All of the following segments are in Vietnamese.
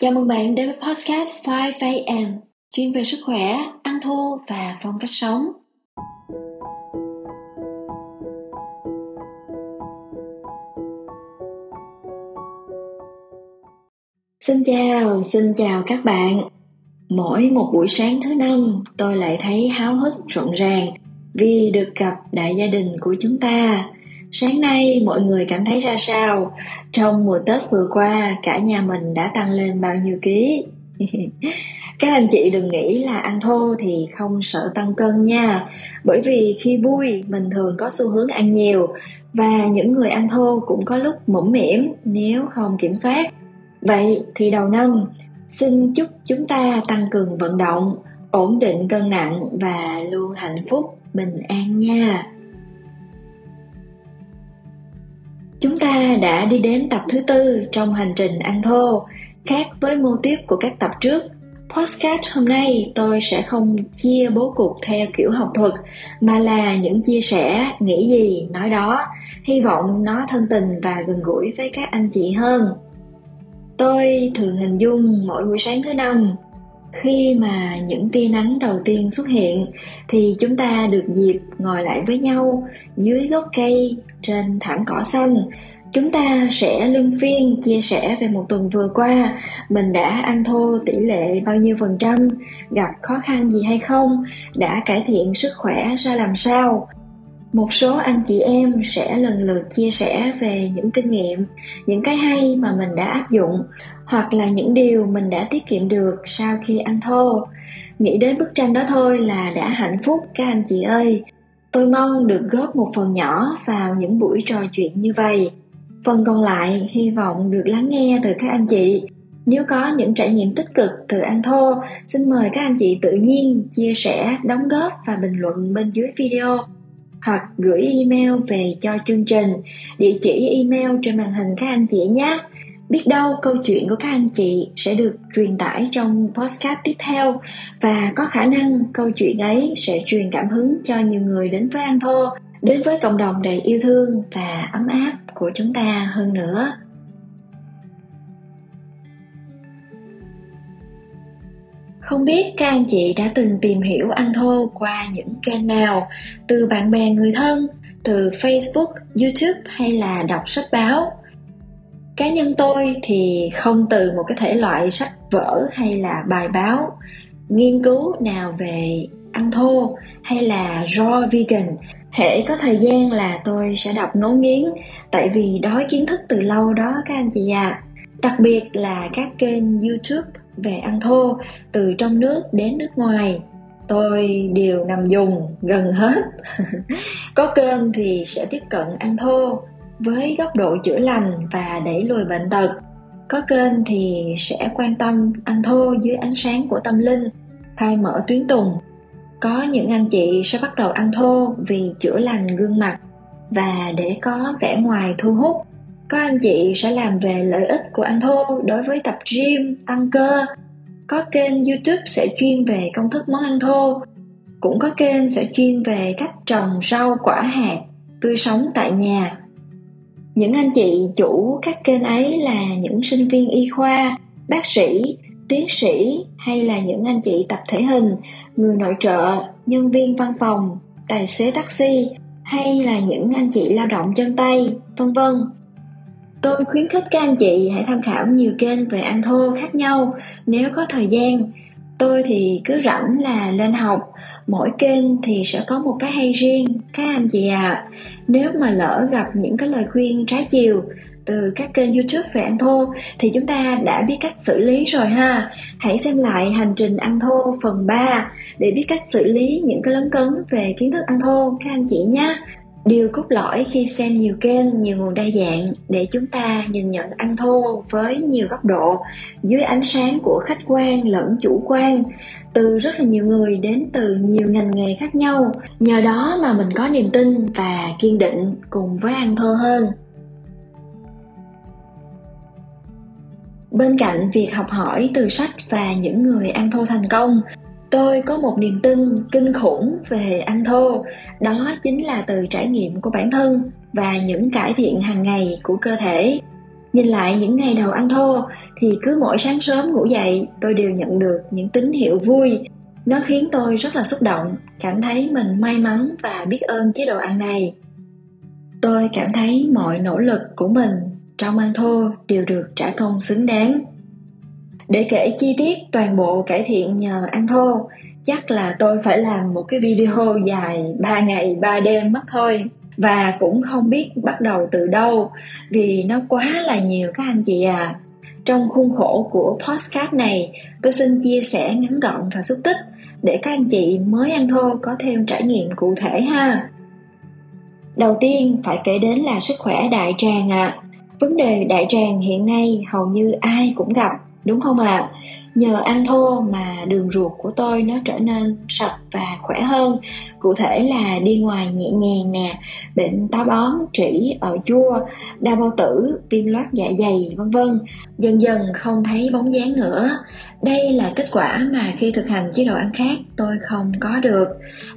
Chào mừng bạn đến với podcast 5am, chuyên về sức khỏe, ăn thô và phong cách sống. Xin chào, xin chào các bạn. Mỗi một buổi sáng thứ năm, tôi lại thấy háo hức rộn ràng vì được gặp đại gia đình của chúng ta Sáng nay mọi người cảm thấy ra sao? Trong mùa Tết vừa qua, cả nhà mình đã tăng lên bao nhiêu ký? Các anh chị đừng nghĩ là ăn thô thì không sợ tăng cân nha Bởi vì khi vui mình thường có xu hướng ăn nhiều Và những người ăn thô cũng có lúc mũm mỉm nếu không kiểm soát Vậy thì đầu năm xin chúc chúng ta tăng cường vận động Ổn định cân nặng và luôn hạnh phúc, bình an nha Chúng ta đã đi đến tập thứ tư trong hành trình ăn thô, khác với mô tiếp của các tập trước. Podcast hôm nay tôi sẽ không chia bố cục theo kiểu học thuật mà là những chia sẻ nghĩ gì nói đó, hy vọng nó thân tình và gần gũi với các anh chị hơn. Tôi thường hình dung mỗi buổi sáng thứ năm khi mà những tia nắng đầu tiên xuất hiện thì chúng ta được dịp ngồi lại với nhau dưới gốc cây trên thảm cỏ xanh. Chúng ta sẽ luân phiên chia sẻ về một tuần vừa qua, mình đã ăn thô tỷ lệ bao nhiêu phần trăm, gặp khó khăn gì hay không, đã cải thiện sức khỏe ra làm sao. Một số anh chị em sẽ lần lượt chia sẻ về những kinh nghiệm, những cái hay mà mình đã áp dụng, hoặc là những điều mình đã tiết kiệm được sau khi ăn thô nghĩ đến bức tranh đó thôi là đã hạnh phúc các anh chị ơi tôi mong được góp một phần nhỏ vào những buổi trò chuyện như vậy. Phần còn lại hy vọng được lắng nghe từ các anh chị. Nếu có những trải nghiệm tích cực từ An thô, xin mời các anh chị tự nhiên chia sẻ, đóng góp và bình luận bên dưới video. Hoặc gửi email về cho chương trình, địa chỉ email trên màn hình các anh chị nhé biết đâu câu chuyện của các anh chị sẽ được truyền tải trong podcast tiếp theo và có khả năng câu chuyện ấy sẽ truyền cảm hứng cho nhiều người đến với An Thô, đến với cộng đồng đầy yêu thương và ấm áp của chúng ta hơn nữa. Không biết các anh chị đã từng tìm hiểu An thô qua những kênh nào, từ bạn bè người thân, từ Facebook, YouTube hay là đọc sách báo cá nhân tôi thì không từ một cái thể loại sách vở hay là bài báo nghiên cứu nào về ăn thô hay là raw vegan. Hễ có thời gian là tôi sẽ đọc ngấu nghiến, tại vì đói kiến thức từ lâu đó các anh chị à đặc biệt là các kênh youtube về ăn thô từ trong nước đến nước ngoài. Tôi đều nằm dùng gần hết. Có kênh thì sẽ tiếp cận ăn thô với góc độ chữa lành và đẩy lùi bệnh tật. Có kênh thì sẽ quan tâm ăn thô dưới ánh sáng của tâm linh, khai mở tuyến tùng. Có những anh chị sẽ bắt đầu ăn thô vì chữa lành gương mặt và để có vẻ ngoài thu hút. Có anh chị sẽ làm về lợi ích của ăn thô đối với tập gym, tăng cơ. Có kênh youtube sẽ chuyên về công thức món ăn thô. Cũng có kênh sẽ chuyên về cách trồng rau quả hạt tươi sống tại nhà những anh chị chủ các kênh ấy là những sinh viên y khoa, bác sĩ, tiến sĩ hay là những anh chị tập thể hình, người nội trợ, nhân viên văn phòng, tài xế taxi hay là những anh chị lao động chân tay, vân vân. Tôi khuyến khích các anh chị hãy tham khảo nhiều kênh về ăn thô khác nhau nếu có thời gian tôi thì cứ rảnh là lên học. Mỗi kênh thì sẽ có một cái hay riêng. Các anh chị ạ à. nếu mà lỡ gặp những cái lời khuyên trái chiều từ các kênh youtube về ăn thô thì chúng ta đã biết cách xử lý rồi ha. Hãy xem lại hành trình ăn thô phần 3 để biết cách xử lý những cái lấn cấn về kiến thức ăn thô, các anh chị nhé. Điều cốt lõi khi xem nhiều kênh, nhiều nguồn đa dạng để chúng ta nhìn nhận ăn thô với nhiều góc độ dưới ánh sáng của khách quan lẫn chủ quan từ rất là nhiều người đến từ nhiều ngành nghề khác nhau. Nhờ đó mà mình có niềm tin và kiên định cùng với ăn thô hơn. Bên cạnh việc học hỏi từ sách và những người ăn thô thành công tôi có một niềm tin kinh khủng về ăn thô đó chính là từ trải nghiệm của bản thân và những cải thiện hàng ngày của cơ thể Nhìn lại những ngày đầu ăn thô thì cứ mỗi sáng sớm ngủ dậy tôi đều nhận được những tín hiệu vui. Nó khiến tôi rất là xúc động, cảm thấy mình may mắn và biết ơn chế độ ăn này. Tôi cảm thấy mọi nỗ lực của mình trong ăn thô đều được trả công xứng đáng. Để kể chi tiết toàn bộ cải thiện nhờ ăn thô, chắc là tôi phải làm một cái video dài 3 ngày 3 đêm mất thôi. Và cũng không biết bắt đầu từ đâu vì nó quá là nhiều các anh chị à. Trong khuôn khổ của podcast này tôi xin chia sẻ ngắn gọn và xúc tích để các anh chị mới ăn thô có thêm trải nghiệm cụ thể ha. Đầu tiên phải kể đến là sức khỏe đại tràng ạ. À. vấn đề đại tràng hiện nay hầu như ai cũng gặp đúng không ạ? À? nhờ ăn thô mà đường ruột của tôi nó trở nên sạch và khỏe hơn. Cụ thể là đi ngoài nhẹ nhàng nè, bệnh táo bón, trĩ ở chua, đau bao tử, viêm loét dạ dày, vân vân. Dần dần không thấy bóng dáng nữa đây là kết quả mà khi thực hành chế độ ăn khác, tôi không có được.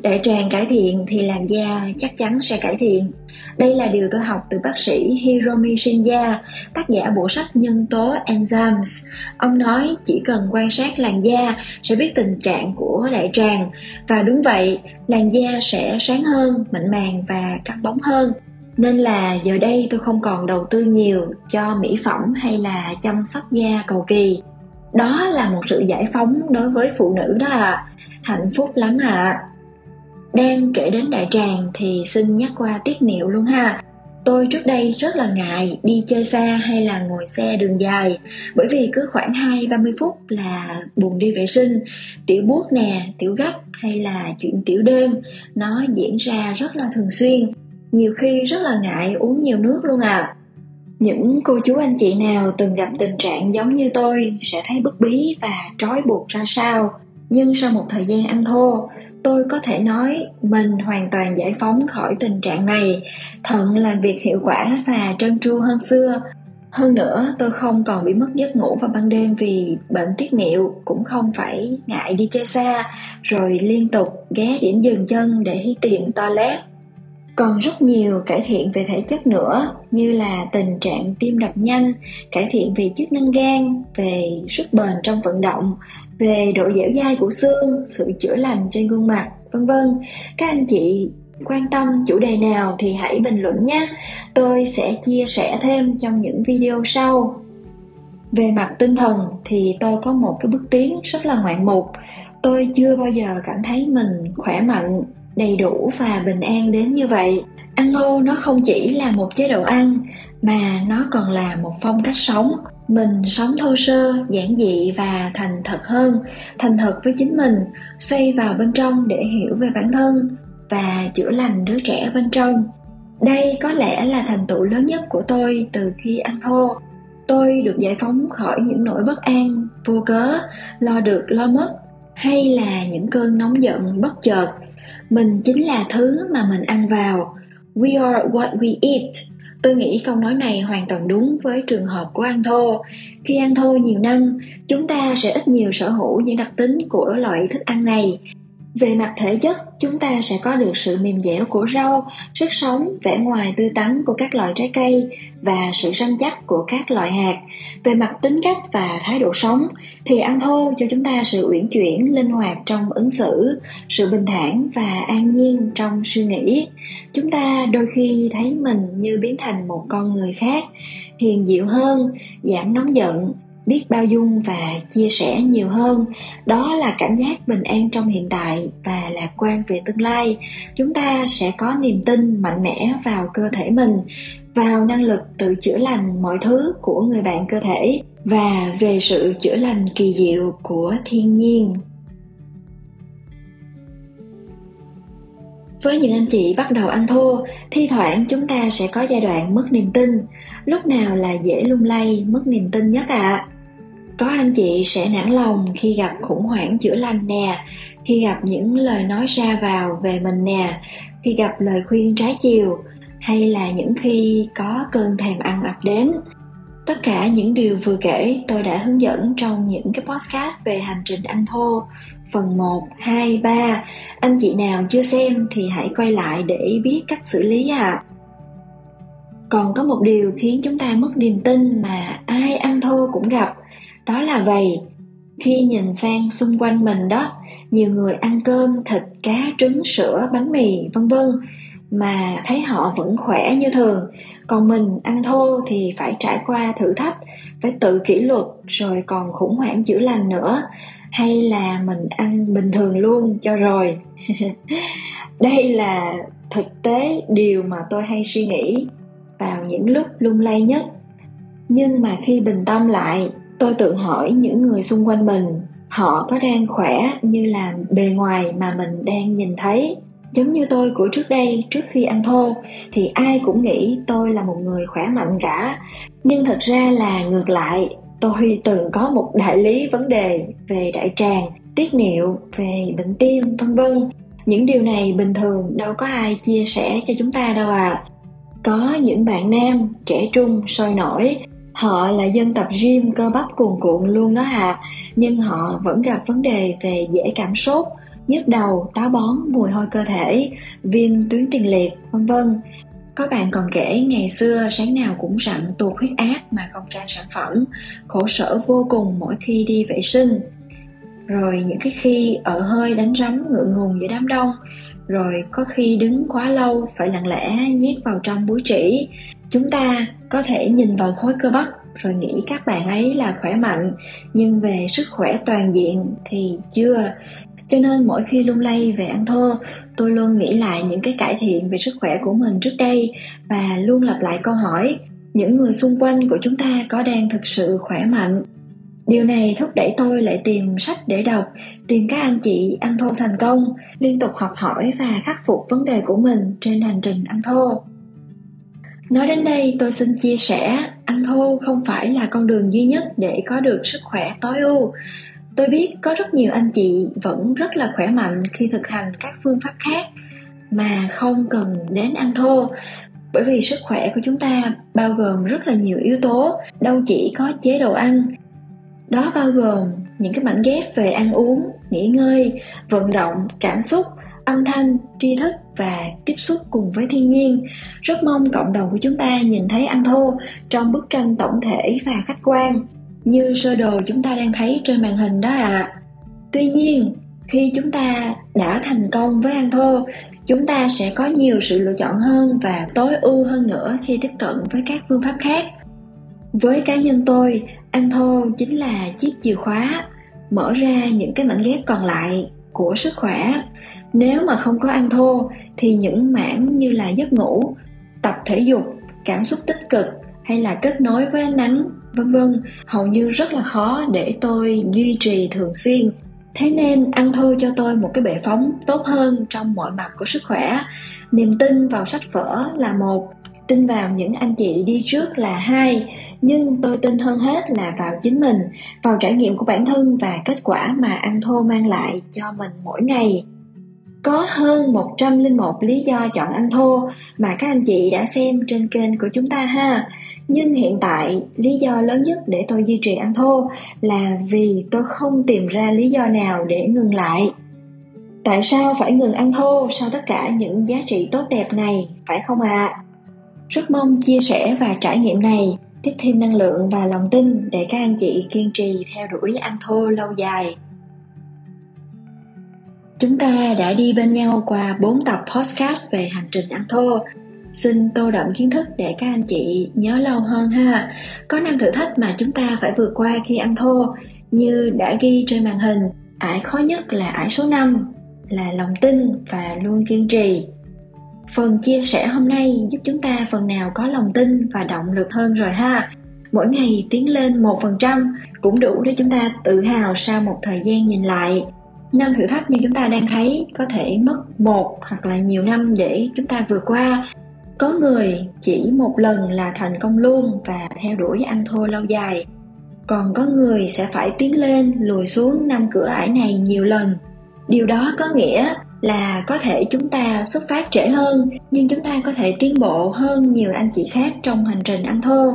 Đại tràng cải thiện thì làn da chắc chắn sẽ cải thiện. Đây là điều tôi học từ bác sĩ Hiromi Shinya tác giả bộ sách nhân tố enzymes. Ông nói chỉ cần quan sát làn da sẽ biết tình trạng của đại tràng và đúng vậy, làn da sẽ sáng hơn, mịn màng và căng bóng hơn. Nên là giờ đây tôi không còn đầu tư nhiều cho mỹ phẩm hay là chăm sóc da cầu kỳ đó là một sự giải phóng đối với phụ nữ đó ạ à. hạnh phúc lắm ạ à. đang kể đến đại tràng thì xin nhắc qua tiết niệu luôn ha Tôi trước đây rất là ngại đi chơi xa hay là ngồi xe đường dài bởi vì cứ khoảng 2-30 phút là buồn đi vệ sinh, tiểu buốt nè, tiểu gấp hay là chuyện tiểu đêm nó diễn ra rất là thường xuyên. Nhiều khi rất là ngại uống nhiều nước luôn à. Những cô chú anh chị nào từng gặp tình trạng giống như tôi sẽ thấy bức bí và trói buộc ra sao. Nhưng sau một thời gian ăn thô, tôi có thể nói mình hoàn toàn giải phóng khỏi tình trạng này. Thận làm việc hiệu quả và trơn tru hơn xưa. Hơn nữa tôi không còn bị mất giấc ngủ vào ban đêm vì bệnh tiết niệu cũng không phải ngại đi chơi xa rồi liên tục ghé điểm dừng chân để tìm toilet còn rất nhiều cải thiện về thể chất nữa, như là tình trạng tim đập nhanh, cải thiện về chức năng gan, về sức bền trong vận động, về độ dẻo dai của xương, sự chữa lành trên gương mặt, vân vân. Các anh chị quan tâm chủ đề nào thì hãy bình luận nhé. Tôi sẽ chia sẻ thêm trong những video sau. Về mặt tinh thần thì tôi có một cái bước tiến rất là ngoạn mục. Tôi chưa bao giờ cảm thấy mình khỏe mạnh đầy đủ và bình an đến như vậy. Ăn thô nó không chỉ là một chế độ ăn, mà nó còn là một phong cách sống. Mình sống thô sơ, giản dị và thành thật hơn, thành thật với chính mình, xoay vào bên trong để hiểu về bản thân và chữa lành đứa trẻ bên trong. Đây có lẽ là thành tựu lớn nhất của tôi từ khi ăn thô tôi được giải phóng khỏi những nỗi bất an, vô cớ, lo được, lo mất, hay là những cơn nóng giận, bất chợt mình chính là thứ mà mình ăn vào. We are what we eat. Tôi nghĩ câu nói này hoàn toàn đúng với trường hợp của ăn thô. Khi ăn thô nhiều năm, chúng ta sẽ ít nhiều sở hữu những đặc tính của loại thức ăn này về mặt thể chất, chúng ta sẽ có được sự mềm dẻo của rau, sức sống, vẻ ngoài tươi tắn của các loại trái cây và sự săn chắc của các loại hạt. Về mặt tính cách và thái độ sống thì ăn thô cho chúng ta sự uyển chuyển, linh hoạt trong ứng xử, sự bình thản và an nhiên trong suy nghĩ. Chúng ta đôi khi thấy mình như biến thành một con người khác, hiền dịu hơn, giảm nóng giận, biết bao dung và chia sẻ nhiều hơn. Đó là cảm giác bình an trong hiện tại và lạc quan về tương lai. Chúng ta sẽ có niềm tin mạnh mẽ vào cơ thể mình, vào năng lực tự chữa lành mọi thứ của người bạn cơ thể và về sự chữa lành kỳ diệu của thiên nhiên. Với những anh chị bắt đầu ăn thua, thi thoảng chúng ta sẽ có giai đoạn mất niềm tin. Lúc nào là dễ lung lay, mất niềm tin nhất ạ? à? Có anh chị sẽ nản lòng khi gặp khủng hoảng chữa lành nè khi gặp những lời nói ra vào về mình nè khi gặp lời khuyên trái chiều hay là những khi có cơn thèm ăn ập đến. Tất cả những điều vừa kể tôi đã hướng dẫn trong những cái podcast về hành trình ăn thô phần 1, 2, 3 anh chị nào chưa xem thì hãy quay lại để biết cách xử lý à còn có một điều khiến chúng ta mất niềm tin mà ai ăn thô cũng gặp đó là vậy. Khi nhìn sang xung quanh mình đó, nhiều người ăn cơm, thịt, cá, trứng, sữa, bánh mì, vân vân, mà thấy họ vẫn khỏe như thường. Còn mình ăn thô thì phải trải qua thử thách, phải tự kỷ luật, rồi còn khủng hoảng chữa lành nữa. Hay là mình ăn bình thường luôn cho rồi. Đây là thực tế điều mà tôi hay suy nghĩ vào những lúc lung lay nhất. Nhưng mà khi bình tâm lại tôi tự hỏi những người xung quanh mình, họ có đang khỏe như là bề ngoài mà mình đang nhìn thấy. Giống như tôi của trước đây, trước khi ăn thô, thì ai cũng nghĩ tôi là một người khỏe mạnh cả. Nhưng thật ra là ngược lại, tôi từng có một đại lý vấn đề về đại tràng, tiết niệu, về bệnh tim, vân vân. Những điều này bình thường đâu có ai chia sẻ cho chúng ta đâu à. Có những bạn nam, trẻ trung, sôi nổi họ là dân tập gym cơ bắp cuồn cuộn luôn đó hà, nhưng họ vẫn gặp vấn đề về dễ cảm sốt, nhức đầu, táo bón, mùi hôi cơ thể, viêm tuyến tiền liệt, vân vân. Có bạn còn kể ngày xưa sáng nào cũng rặn tuột huyết áp mà không ra sản phẩm, khổ sở vô cùng mỗi khi đi vệ sinh. Rồi những cái khi ở hơi đánh rắm ngượng ngùng giữa đám đông, rồi có khi đứng quá lâu phải lặng lẽ nhét vào trong búi trĩ chúng ta có thể nhìn vào khối cơ bắp, rồi nghĩ các bạn ấy là khỏe mạnh, nhưng về sức khỏe toàn diện thì chưa. Cho nên mỗi khi lung lay về ăn thô, tôi luôn nghĩ lại những cái cải thiện về sức khỏe của mình trước đây và luôn lặp lại câu hỏi, những người xung quanh của chúng ta có đang thực sự khỏe mạnh? Điều này thúc đẩy tôi lại tìm sách để đọc, tìm các anh chị ăn thô thành công, liên tục học hỏi và khắc phục vấn đề của mình trên hành trình ăn thô nói đến đây, tôi xin chia sẻ ăn thô không phải là con đường duy nhất để có được sức khỏe tối ưu. Tôi biết có rất nhiều anh chị vẫn rất là khỏe mạnh khi thực hành các phương pháp khác, mà không cần đến ăn thô bởi vì sức khỏe của chúng ta bao gồm rất là nhiều yếu tố, đâu chỉ có chế độ ăn. Đó bao gồm những cái mảnh ghép về ăn uống, nghỉ ngơi, vận động, cảm xúc âm thanh, tri thức và tiếp xúc cùng với thiên nhiên. Rất mong cộng đồng của chúng ta nhìn thấy anh thô trong bức tranh tổng thể và khách quan, như sơ đồ chúng ta đang thấy trên màn hình đó ạ. À. tuy nhiên, khi chúng ta đã thành công với ăn thô chúng ta sẽ có nhiều sự lựa chọn hơn và tối ưu hơn nữa khi tiếp cận với các phương pháp khác. Với cá nhân tôi, ăn thô chính là chiếc chìa khóa, mở ra những cái mảnh ghép còn lại của sức khỏe nếu mà không có ăn thô, thì những mảng như là giấc ngủ, tập thể dục, cảm xúc tích cực hay là kết nối với ánh nắng, vân vân, hầu như rất là khó để tôi duy trì thường xuyên. Thế nên ăn thô cho tôi một cái bệ phóng tốt hơn trong mọi mặt của sức khỏe. Niềm tin vào sách vở là một, tin vào những anh chị đi trước là hai, nhưng tôi tin hơn hết là vào chính mình, vào trải nghiệm của bản thân và kết quả mà ăn thô mang lại cho mình mỗi ngày có hơn 101 lý do chọn ăn thô mà các anh chị đã xem trên kênh của chúng ta ha. Nhưng hiện tại, lý do lớn nhất để tôi duy trì ăn thô là vì tôi không tìm ra lý do nào để ngừng lại. Tại sao phải ngừng ăn thô sau tất cả những giá trị tốt đẹp này, phải không ạ? À? Rất mong chia sẻ và trải nghiệm này tiếp thêm năng lượng và lòng tin để các anh chị kiên trì theo đuổi ăn thô lâu dài. Chúng ta đã đi bên nhau qua 4 tập podcast về hành trình ăn thô. Xin tô đậm kiến thức để các anh chị nhớ lâu hơn ha. Có năm thử thách mà chúng ta phải vượt qua khi ăn thô như đã ghi trên màn hình. Ải khó nhất là ải số 5 là lòng tin và luôn kiên trì. Phần chia sẻ hôm nay giúp chúng ta phần nào có lòng tin và động lực hơn rồi ha. Mỗi ngày tiến lên 1% cũng đủ để chúng ta tự hào sau một thời gian nhìn lại năm thử thách như chúng ta đang thấy có thể mất một hoặc là nhiều năm để chúng ta vượt qua. Có người chỉ một lần là thành công luôn và theo đuổi ăn thô lâu dài. Còn có người sẽ phải tiến lên lùi xuống năm cửa ải này nhiều lần. Điều đó có nghĩa là có thể chúng ta xuất phát trễ hơn, nhưng chúng ta có thể tiến bộ hơn nhiều anh chị khác trong hành trình ăn thô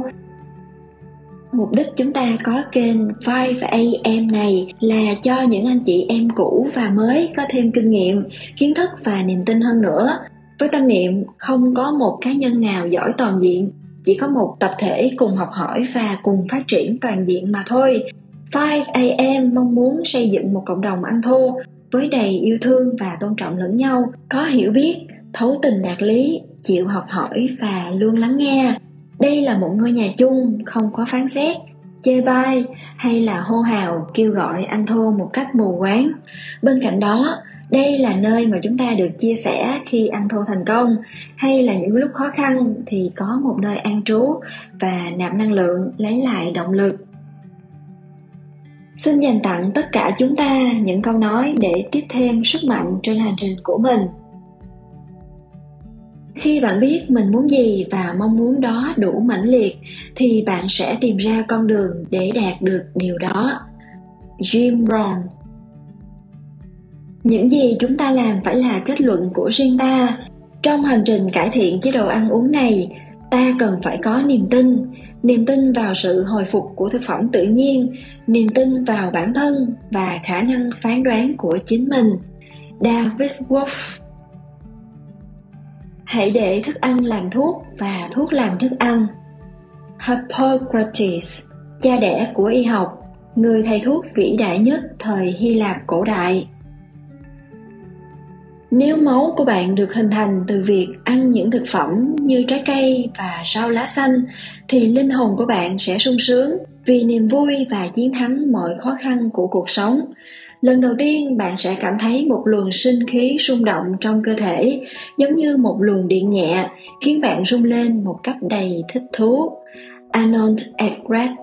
Mục đích chúng ta có kênh 5am này là cho những anh chị em cũ và mới có thêm kinh nghiệm, kiến thức và niềm tin hơn nữa. Với tâm niệm không có một cá nhân nào giỏi toàn diện, chỉ có một tập thể cùng học hỏi và cùng phát triển toàn diện mà thôi 5am mong muốn xây dựng một cộng đồng ăn thô với đầy yêu thương và tôn trọng lẫn nhau có hiểu biết thấu tình đạt lý chịu học hỏi và luôn lắng nghe đây là một ngôi nhà chung, không có phán xét, chê bai hay là hô hào kêu gọi anh thô một cách mù quáng. Bên cạnh đó, đây là nơi mà chúng ta được chia sẻ khi ăn thô thành công, hay là những lúc khó khăn thì có một nơi an trú và nạp năng lượng lấy lại động lực. Xin dành tặng tất cả chúng ta những câu nói để tiếp thêm sức mạnh trên hành trình của mình khi bạn biết mình muốn gì và mong muốn đó đủ mãnh liệt, thì bạn sẽ tìm ra con đường để đạt được điều đó. Jim rohn những gì chúng ta làm phải là kết luận của riêng ta. Trong hành trình cải thiện chế độ ăn uống này, ta cần phải có niềm tin. Niềm tin vào sự hồi phục của thực phẩm tự nhiên, niềm tin vào bản thân và khả năng phán đoán của chính mình. David wolf hãy để thức ăn làm thuốc và thuốc làm thức ăn. Hippocrates, cha đẻ của y học, người thầy thuốc vĩ đại nhất thời hy lạp cổ đại. Nếu máu của bạn được hình thành từ việc ăn những thực phẩm như trái cây và rau lá xanh, thì linh hồn của bạn sẽ sung sướng vì niềm vui và chiến thắng mọi khó khăn của cuộc sống lần đầu tiên, bạn sẽ cảm thấy một luồng sinh khí rung động trong cơ thể, giống như một luồng điện nhẹ, khiến bạn rung lên một cách đầy thích thú arnold egret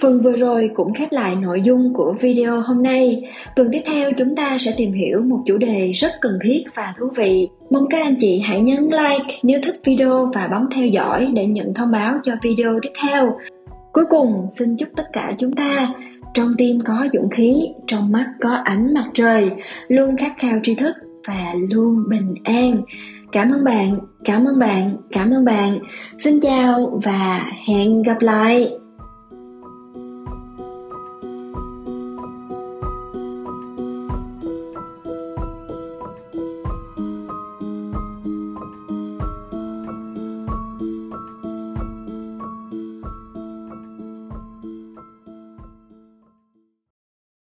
Phần vừa rồi cũng khép lại nội dung của video hôm nay. Tuần tiếp theo, chúng ta sẽ tìm hiểu một chủ đề rất cần thiết và thú vị. Mong các anh chị hãy nhấn like nếu thích video và bấm theo dõi để nhận thông báo cho video tiếp theo. Cuối cùng, xin chúc tất cả chúng ta trong tim có dũng khí, trong mắt có ánh mặt trời, luôn khát khao tri thức và luôn bình an. Cảm ơn bạn, cảm ơn bạn, cảm ơn bạn. Xin chào và hẹn gặp lại.